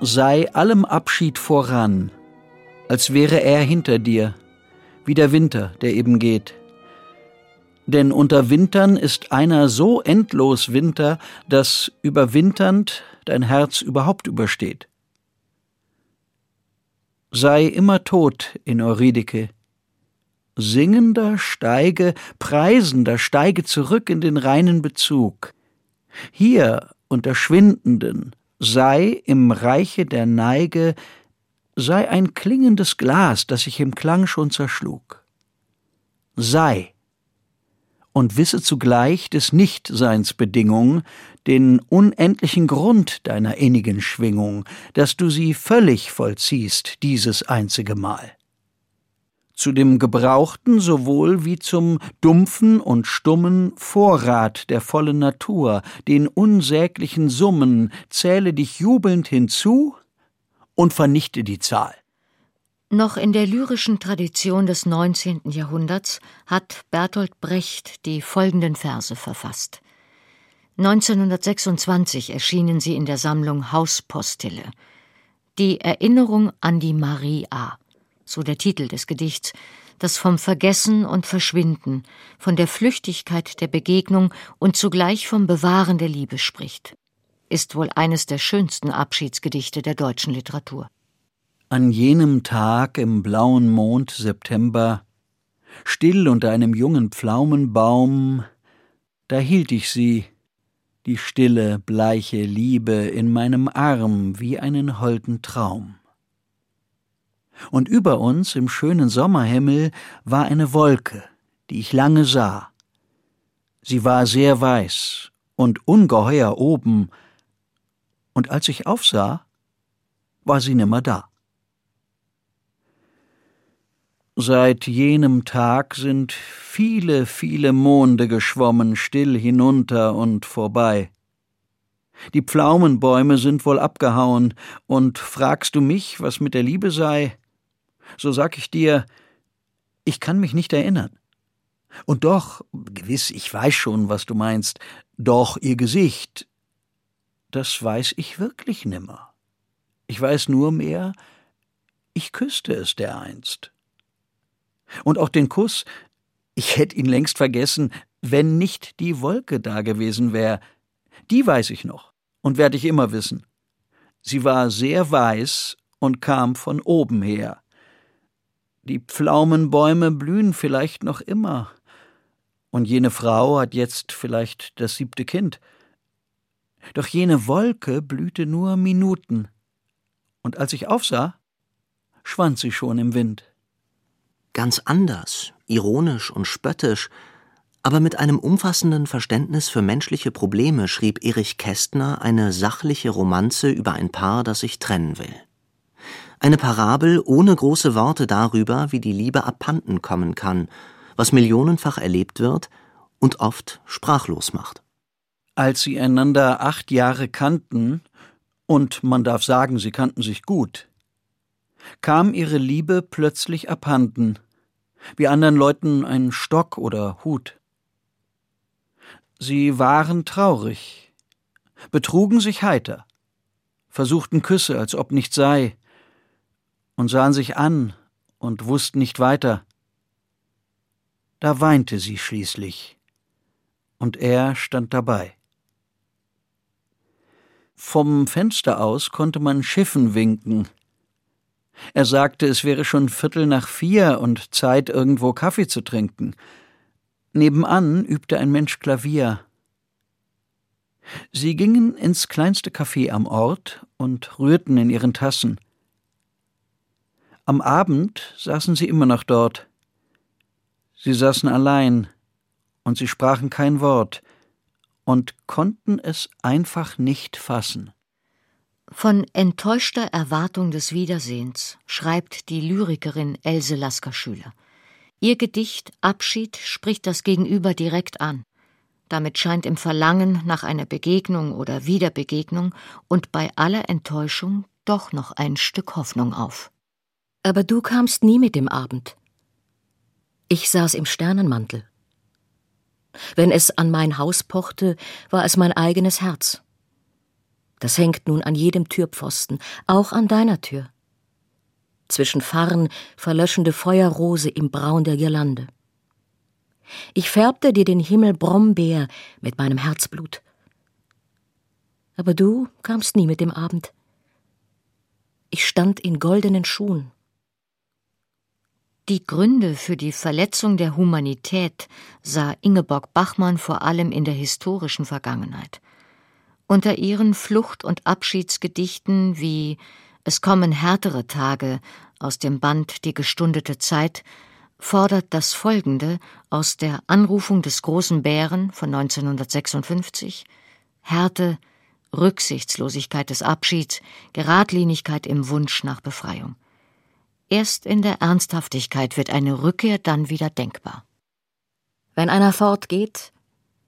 sei allem Abschied voran, als wäre er hinter dir, wie der Winter, der eben geht. Denn unter Wintern ist einer so endlos Winter, dass überwinternd dein Herz überhaupt übersteht. Sei immer tot in Eurydike. Singender steige, preisender steige zurück in den reinen Bezug. Hier unter Schwindenden, sei im Reiche der Neige, sei ein klingendes Glas, das sich im Klang schon zerschlug. Sei und wisse zugleich des Nichtseins Bedingung, den unendlichen Grund deiner innigen Schwingung, dass du sie völlig vollziehst dieses einzige Mal. Zu dem gebrauchten sowohl wie zum dumpfen und stummen Vorrat der vollen Natur, den unsäglichen Summen, zähle dich jubelnd hinzu und vernichte die Zahl. Noch in der lyrischen Tradition des 19. Jahrhunderts hat Bertolt Brecht die folgenden Verse verfasst. 1926 erschienen sie in der Sammlung Hauspostille. Die Erinnerung an die Maria so der Titel des Gedichts, das vom Vergessen und Verschwinden, von der Flüchtigkeit der Begegnung und zugleich vom Bewahren der Liebe spricht, ist wohl eines der schönsten Abschiedsgedichte der deutschen Literatur. An jenem Tag im blauen Mond September, still unter einem jungen Pflaumenbaum, da hielt ich sie, die stille, bleiche Liebe, in meinem Arm wie einen holden Traum und über uns im schönen Sommerhimmel war eine Wolke, die ich lange sah. Sie war sehr weiß und ungeheuer oben, und als ich aufsah, war sie nimmer da. Seit jenem Tag sind viele, viele Monde geschwommen, still hinunter und vorbei. Die Pflaumenbäume sind wohl abgehauen, und fragst du mich, was mit der Liebe sei, so sag ich dir, ich kann mich nicht erinnern. Und doch, gewiss, ich weiß schon, was du meinst, doch ihr Gesicht, das weiß ich wirklich nimmer. Ich weiß nur mehr, ich küsste es dereinst. Und auch den Kuss, ich hätt ihn längst vergessen, wenn nicht die Wolke da gewesen wär. Die weiß ich noch und werd ich immer wissen. Sie war sehr weiß und kam von oben her. Die Pflaumenbäume blühen vielleicht noch immer. Und jene Frau hat jetzt vielleicht das siebte Kind. Doch jene Wolke blühte nur Minuten. Und als ich aufsah, schwand sie schon im Wind. Ganz anders, ironisch und spöttisch, aber mit einem umfassenden Verständnis für menschliche Probleme schrieb Erich Kästner eine sachliche Romanze über ein Paar, das sich trennen will. Eine Parabel ohne große Worte darüber, wie die Liebe abhanden kommen kann, was millionenfach erlebt wird und oft sprachlos macht. Als sie einander acht Jahre kannten, und man darf sagen, sie kannten sich gut, kam ihre Liebe plötzlich abhanden, wie anderen Leuten ein Stock oder Hut. Sie waren traurig, betrugen sich heiter, versuchten Küsse, als ob nichts sei, und sahen sich an und wussten nicht weiter. Da weinte sie schließlich, und er stand dabei. Vom Fenster aus konnte man Schiffen winken. Er sagte, es wäre schon Viertel nach vier und Zeit, irgendwo Kaffee zu trinken. Nebenan übte ein Mensch Klavier. Sie gingen ins kleinste Café am Ort und rührten in ihren Tassen. Am Abend saßen sie immer noch dort. Sie saßen allein, und sie sprachen kein Wort und konnten es einfach nicht fassen. Von enttäuschter Erwartung des Wiedersehens schreibt die Lyrikerin Else Lasker-Schüler. Ihr Gedicht Abschied spricht das Gegenüber direkt an. Damit scheint im Verlangen nach einer Begegnung oder Wiederbegegnung und bei aller Enttäuschung doch noch ein Stück Hoffnung auf. Aber du kamst nie mit dem Abend. Ich saß im Sternenmantel. Wenn es an mein Haus pochte, war es mein eigenes Herz. Das hängt nun an jedem Türpfosten, auch an deiner Tür. Zwischen Farren verlöschende Feuerrose im Braun der Girlande. Ich färbte dir den Himmel Brombeer mit meinem Herzblut. Aber du kamst nie mit dem Abend. Ich stand in goldenen Schuhen. Die Gründe für die Verletzung der Humanität sah Ingeborg Bachmann vor allem in der historischen Vergangenheit. Unter ihren Flucht- und Abschiedsgedichten wie Es kommen härtere Tage aus dem Band Die gestundete Zeit fordert das folgende aus der Anrufung des großen Bären von 1956 Härte, Rücksichtslosigkeit des Abschieds, Geradlinigkeit im Wunsch nach Befreiung. Erst in der Ernsthaftigkeit wird eine Rückkehr dann wieder denkbar. Wenn einer fortgeht,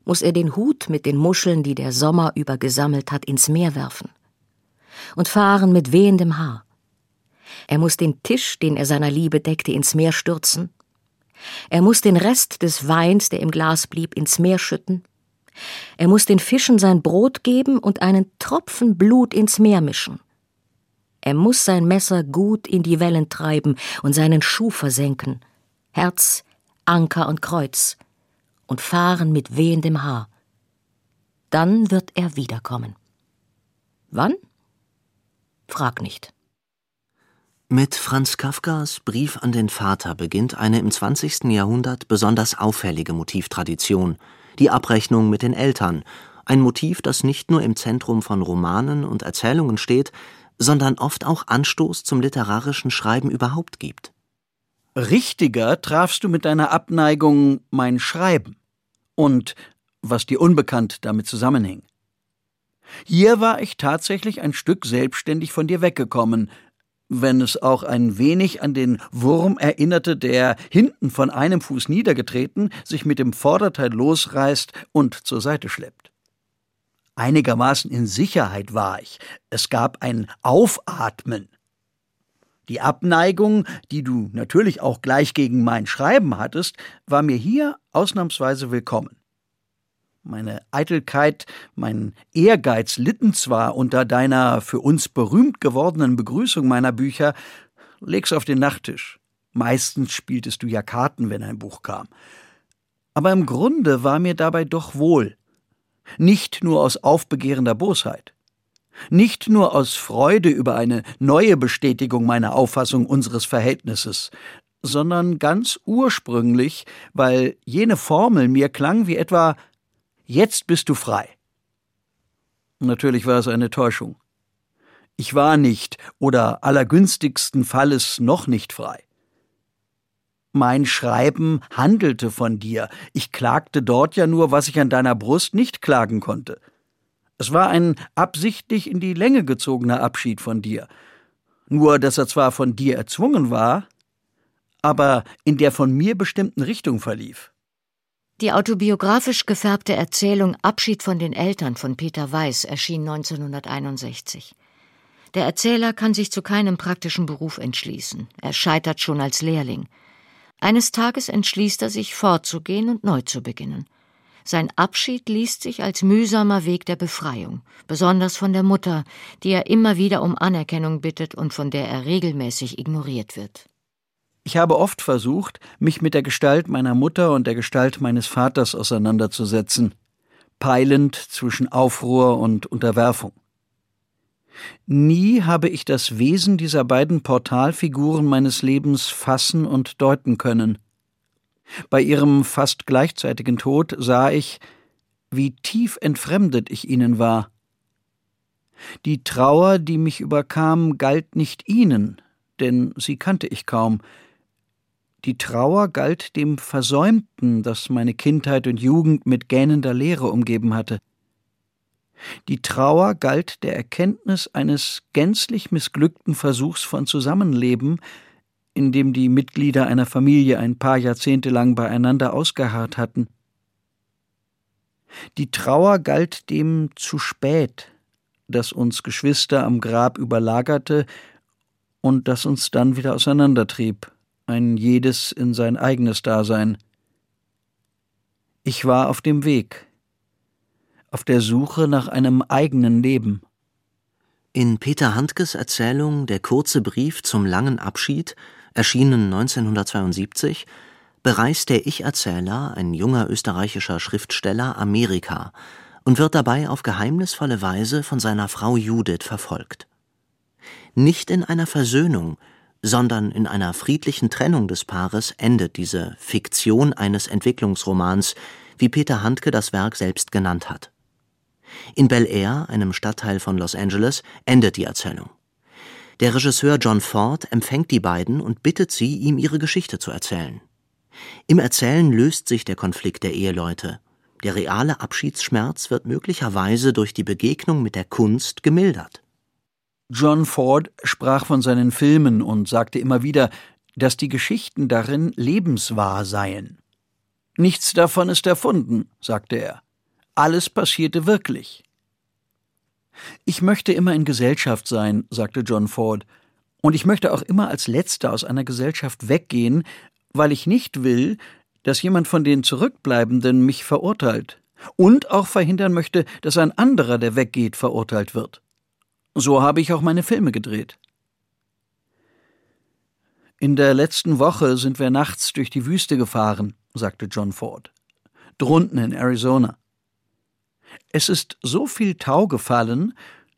muss er den Hut mit den Muscheln, die der Sommer über gesammelt hat, ins Meer werfen und fahren mit wehendem Haar. Er muss den Tisch, den er seiner Liebe deckte, ins Meer stürzen. Er muss den Rest des Weins, der im Glas blieb, ins Meer schütten. Er muss den Fischen sein Brot geben und einen Tropfen Blut ins Meer mischen. Er muss sein Messer gut in die Wellen treiben und seinen Schuh versenken, Herz, Anker und Kreuz, und fahren mit wehendem Haar. Dann wird er wiederkommen. Wann? Frag nicht. Mit Franz Kafkas Brief an den Vater beginnt eine im 20. Jahrhundert besonders auffällige Motivtradition, die Abrechnung mit den Eltern, ein Motiv, das nicht nur im Zentrum von Romanen und Erzählungen steht, sondern oft auch Anstoß zum literarischen Schreiben überhaupt gibt. Richtiger trafst du mit deiner Abneigung mein Schreiben und was dir unbekannt damit zusammenhing. Hier war ich tatsächlich ein Stück selbstständig von dir weggekommen, wenn es auch ein wenig an den Wurm erinnerte, der hinten von einem Fuß niedergetreten sich mit dem Vorderteil losreißt und zur Seite schleppt. Einigermaßen in Sicherheit war ich. Es gab ein Aufatmen. Die Abneigung, die du natürlich auch gleich gegen mein Schreiben hattest, war mir hier ausnahmsweise willkommen. Meine Eitelkeit, mein Ehrgeiz litten zwar unter deiner für uns berühmt gewordenen Begrüßung meiner Bücher, leg's auf den Nachttisch. Meistens spieltest du ja Karten, wenn ein Buch kam. Aber im Grunde war mir dabei doch wohl. Nicht nur aus aufbegehrender Bosheit. Nicht nur aus Freude über eine neue Bestätigung meiner Auffassung unseres Verhältnisses, sondern ganz ursprünglich, weil jene Formel mir klang wie etwa Jetzt bist du frei. Natürlich war es eine Täuschung. Ich war nicht oder allergünstigsten Falles noch nicht frei. Mein Schreiben handelte von dir. Ich klagte dort ja nur, was ich an deiner Brust nicht klagen konnte. Es war ein absichtlich in die Länge gezogener Abschied von dir. Nur, dass er zwar von dir erzwungen war, aber in der von mir bestimmten Richtung verlief. Die autobiografisch gefärbte Erzählung Abschied von den Eltern von Peter Weiß erschien 1961. Der Erzähler kann sich zu keinem praktischen Beruf entschließen. Er scheitert schon als Lehrling. Eines Tages entschließt er sich, fortzugehen und neu zu beginnen. Sein Abschied liest sich als mühsamer Weg der Befreiung, besonders von der Mutter, die er immer wieder um Anerkennung bittet und von der er regelmäßig ignoriert wird. Ich habe oft versucht, mich mit der Gestalt meiner Mutter und der Gestalt meines Vaters auseinanderzusetzen, peilend zwischen Aufruhr und Unterwerfung. Nie habe ich das Wesen dieser beiden Portalfiguren meines Lebens fassen und deuten können. Bei ihrem fast gleichzeitigen Tod sah ich, wie tief entfremdet ich ihnen war. Die Trauer, die mich überkam, galt nicht ihnen, denn sie kannte ich kaum, die Trauer galt dem Versäumten, das meine Kindheit und Jugend mit gähnender Leere umgeben hatte. Die Trauer galt der Erkenntnis eines gänzlich missglückten Versuchs von Zusammenleben, in dem die Mitglieder einer Familie ein paar Jahrzehnte lang beieinander ausgeharrt hatten. Die Trauer galt dem zu spät, das uns Geschwister am Grab überlagerte und das uns dann wieder auseinandertrieb ein jedes in sein eigenes Dasein. Ich war auf dem Weg, auf der Suche nach einem eigenen Leben. In Peter Handkes Erzählung Der kurze Brief zum langen Abschied, erschienen 1972, bereist der Ich-Erzähler, ein junger österreichischer Schriftsteller, Amerika und wird dabei auf geheimnisvolle Weise von seiner Frau Judith verfolgt. Nicht in einer Versöhnung, sondern in einer friedlichen Trennung des Paares endet diese Fiktion eines Entwicklungsromans, wie Peter Handke das Werk selbst genannt hat. In Bel Air, einem Stadtteil von Los Angeles, endet die Erzählung. Der Regisseur John Ford empfängt die beiden und bittet sie, ihm ihre Geschichte zu erzählen. Im Erzählen löst sich der Konflikt der Eheleute. Der reale Abschiedsschmerz wird möglicherweise durch die Begegnung mit der Kunst gemildert. John Ford sprach von seinen Filmen und sagte immer wieder, dass die Geschichten darin lebenswahr seien. Nichts davon ist erfunden, sagte er. Alles passierte wirklich. Ich möchte immer in Gesellschaft sein, sagte John Ford, und ich möchte auch immer als Letzter aus einer Gesellschaft weggehen, weil ich nicht will, dass jemand von den Zurückbleibenden mich verurteilt und auch verhindern möchte, dass ein anderer, der weggeht, verurteilt wird. So habe ich auch meine Filme gedreht. In der letzten Woche sind wir nachts durch die Wüste gefahren, sagte John Ford. Drunten in Arizona. Es ist so viel Tau gefallen,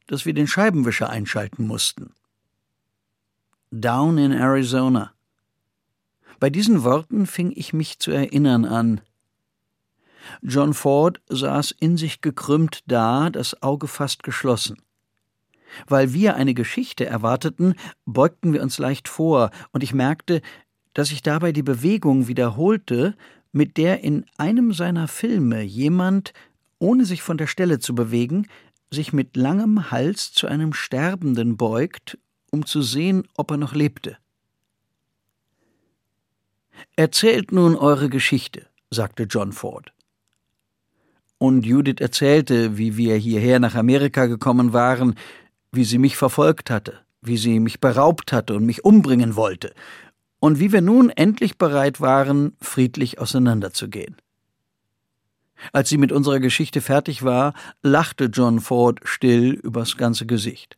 dass wir den Scheibenwischer einschalten mussten. Down in Arizona. Bei diesen Worten fing ich mich zu erinnern an. John Ford saß in sich gekrümmt da, das Auge fast geschlossen. Weil wir eine Geschichte erwarteten, beugten wir uns leicht vor, und ich merkte, dass sich dabei die Bewegung wiederholte, mit der in einem seiner Filme jemand, ohne sich von der Stelle zu bewegen, sich mit langem Hals zu einem Sterbenden beugt, um zu sehen, ob er noch lebte. Erzählt nun eure Geschichte, sagte John Ford. Und Judith erzählte, wie wir hierher nach Amerika gekommen waren, wie sie mich verfolgt hatte, wie sie mich beraubt hatte und mich umbringen wollte, und wie wir nun endlich bereit waren, friedlich auseinanderzugehen. Als sie mit unserer Geschichte fertig war, lachte John Ford still übers ganze Gesicht.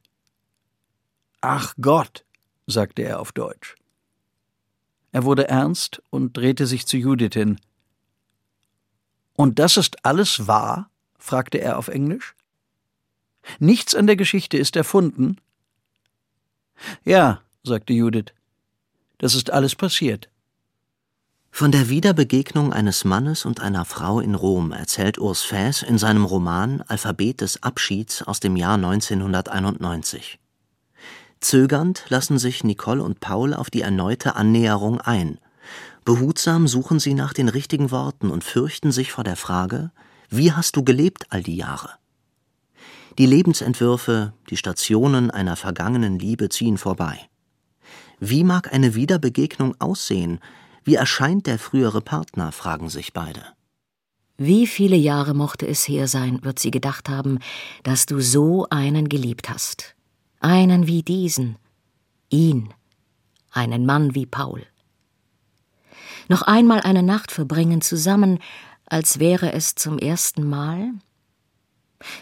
Ach Gott, sagte er auf Deutsch. Er wurde ernst und drehte sich zu Judith hin. Und das ist alles wahr? fragte er auf Englisch. Nichts an der Geschichte ist erfunden. Ja, sagte Judith, das ist alles passiert. Von der Wiederbegegnung eines Mannes und einer Frau in Rom erzählt Urs Fäß in seinem Roman Alphabet des Abschieds aus dem Jahr 1991. Zögernd lassen sich Nicole und Paul auf die erneute Annäherung ein. Behutsam suchen sie nach den richtigen Worten und fürchten sich vor der Frage, wie hast du gelebt all die Jahre? Die Lebensentwürfe, die Stationen einer vergangenen Liebe ziehen vorbei. Wie mag eine Wiederbegegnung aussehen? Wie erscheint der frühere Partner? fragen sich beide. Wie viele Jahre mochte es her sein, wird sie gedacht haben, dass du so einen geliebt hast. Einen wie diesen. Ihn. Einen Mann wie Paul. Noch einmal eine Nacht verbringen zusammen, als wäre es zum ersten Mal,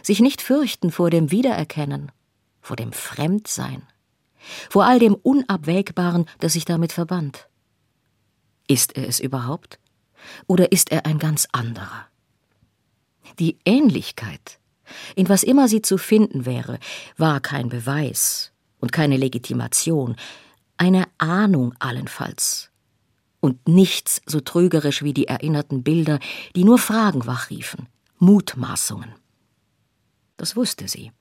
sich nicht fürchten vor dem Wiedererkennen, vor dem Fremdsein, vor all dem Unabwägbaren, das sich damit verband. Ist er es überhaupt? Oder ist er ein ganz anderer? Die Ähnlichkeit, in was immer sie zu finden wäre, war kein Beweis und keine Legitimation, eine Ahnung allenfalls. Und nichts so trügerisch wie die erinnerten Bilder, die nur Fragen wachriefen, Mutmaßungen. Das wusste sie.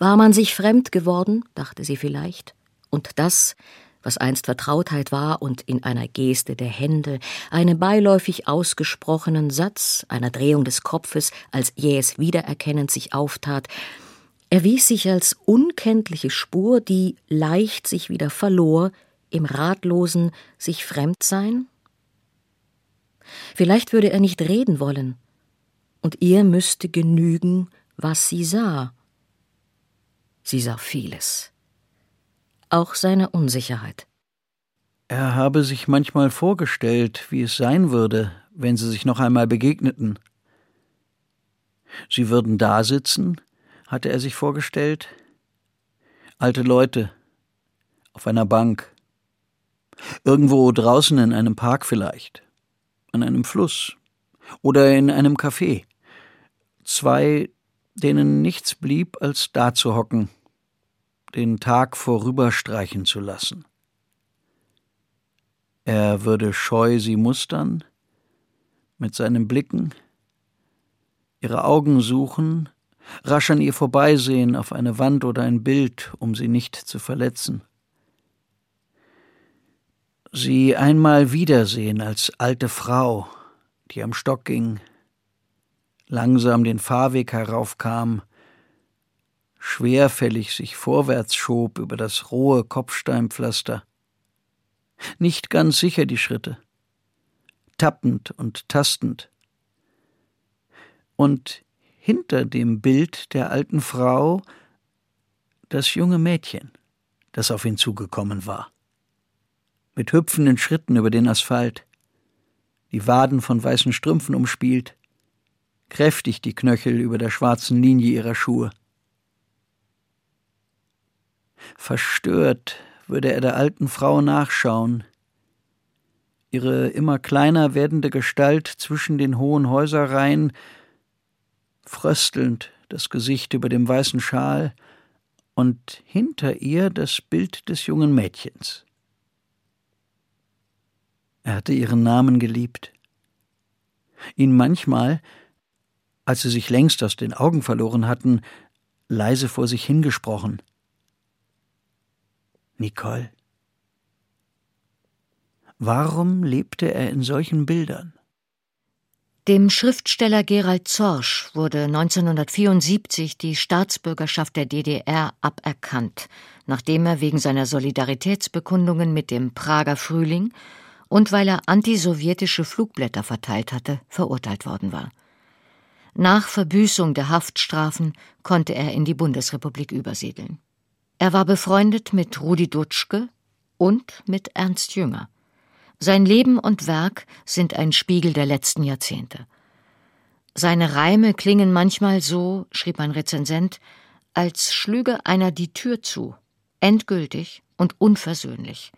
War man sich fremd geworden, dachte sie vielleicht, und das, was einst Vertrautheit war und in einer Geste der Hände, einem beiläufig ausgesprochenen Satz, einer Drehung des Kopfes, als jähes Wiedererkennen sich auftat, erwies sich als unkenntliche Spur, die leicht sich wieder verlor im ratlosen sich fremd sein? Vielleicht würde er nicht reden wollen, und ihr müsste genügen, was sie sah. Sie sah vieles. Auch seine Unsicherheit. Er habe sich manchmal vorgestellt, wie es sein würde, wenn sie sich noch einmal begegneten. Sie würden da sitzen, hatte er sich vorgestellt. Alte Leute, auf einer Bank. Irgendwo draußen in einem Park vielleicht, an einem Fluss oder in einem Café zwei, denen nichts blieb, als da zu hocken, den Tag vorüberstreichen zu lassen. Er würde scheu sie mustern, mit seinen Blicken, ihre Augen suchen, rasch an ihr vorbeisehen auf eine Wand oder ein Bild, um sie nicht zu verletzen. Sie einmal wiedersehen als alte Frau, die am Stock ging, langsam den Fahrweg heraufkam, schwerfällig sich vorwärts schob über das rohe Kopfsteinpflaster. Nicht ganz sicher die Schritte, tappend und tastend. Und hinter dem Bild der alten Frau das junge Mädchen, das auf ihn zugekommen war. Mit hüpfenden Schritten über den Asphalt, die Waden von weißen Strümpfen umspielt, kräftig die Knöchel über der schwarzen Linie ihrer Schuhe. Verstört würde er der alten Frau nachschauen, ihre immer kleiner werdende Gestalt zwischen den hohen Häuserreihen, fröstelnd das Gesicht über dem weißen Schal und hinter ihr das Bild des jungen Mädchens. Er hatte ihren Namen geliebt, ihn manchmal, als sie sich längst aus den Augen verloren hatten, leise vor sich hingesprochen. Nicole. Warum lebte er in solchen Bildern? Dem Schriftsteller Gerald Zorsch wurde 1974 die Staatsbürgerschaft der DDR aberkannt, nachdem er wegen seiner Solidaritätsbekundungen mit dem Prager Frühling und weil er antisowjetische Flugblätter verteilt hatte, verurteilt worden war. Nach Verbüßung der Haftstrafen konnte er in die Bundesrepublik übersiedeln. Er war befreundet mit Rudi Dutschke und mit Ernst Jünger. Sein Leben und Werk sind ein Spiegel der letzten Jahrzehnte. Seine Reime klingen manchmal so, schrieb ein Rezensent, als schlüge einer die Tür zu, endgültig und unversöhnlich.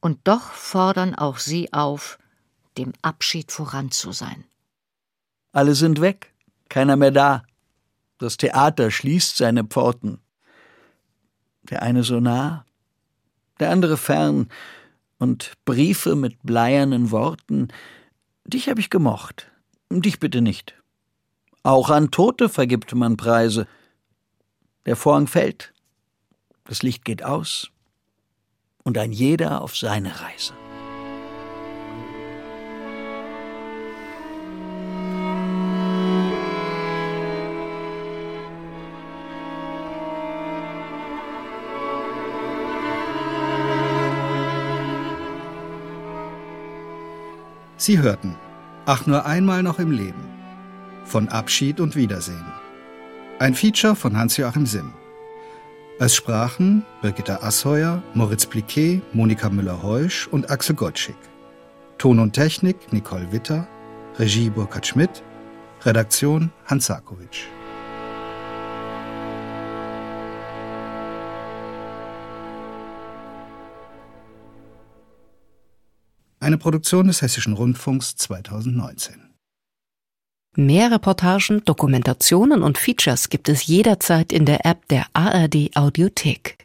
Und doch fordern auch sie auf, dem Abschied voran zu sein. Alle sind weg, keiner mehr da. Das Theater schließt seine Pforten. Der eine so nah, der andere fern, und Briefe mit bleiernen Worten. Dich habe ich gemocht, dich bitte nicht. Auch an Tote vergibt man Preise. Der Vorhang fällt, das Licht geht aus und ein jeder auf seine Reise. Sie hörten Ach nur einmal noch im Leben von Abschied und Wiedersehen. Ein Feature von Hans-Joachim Simm. Es sprachen Birgitta Asheuer, Moritz Pliquet, Monika Müller-Heusch und Axel Gottschig. Ton und Technik Nicole Witter, Regie Burkhard Schmidt, Redaktion Hans Sarkowitsch. Eine Produktion des Hessischen Rundfunks 2019. Mehr Reportagen, Dokumentationen und Features gibt es jederzeit in der App der ARD Audiothek.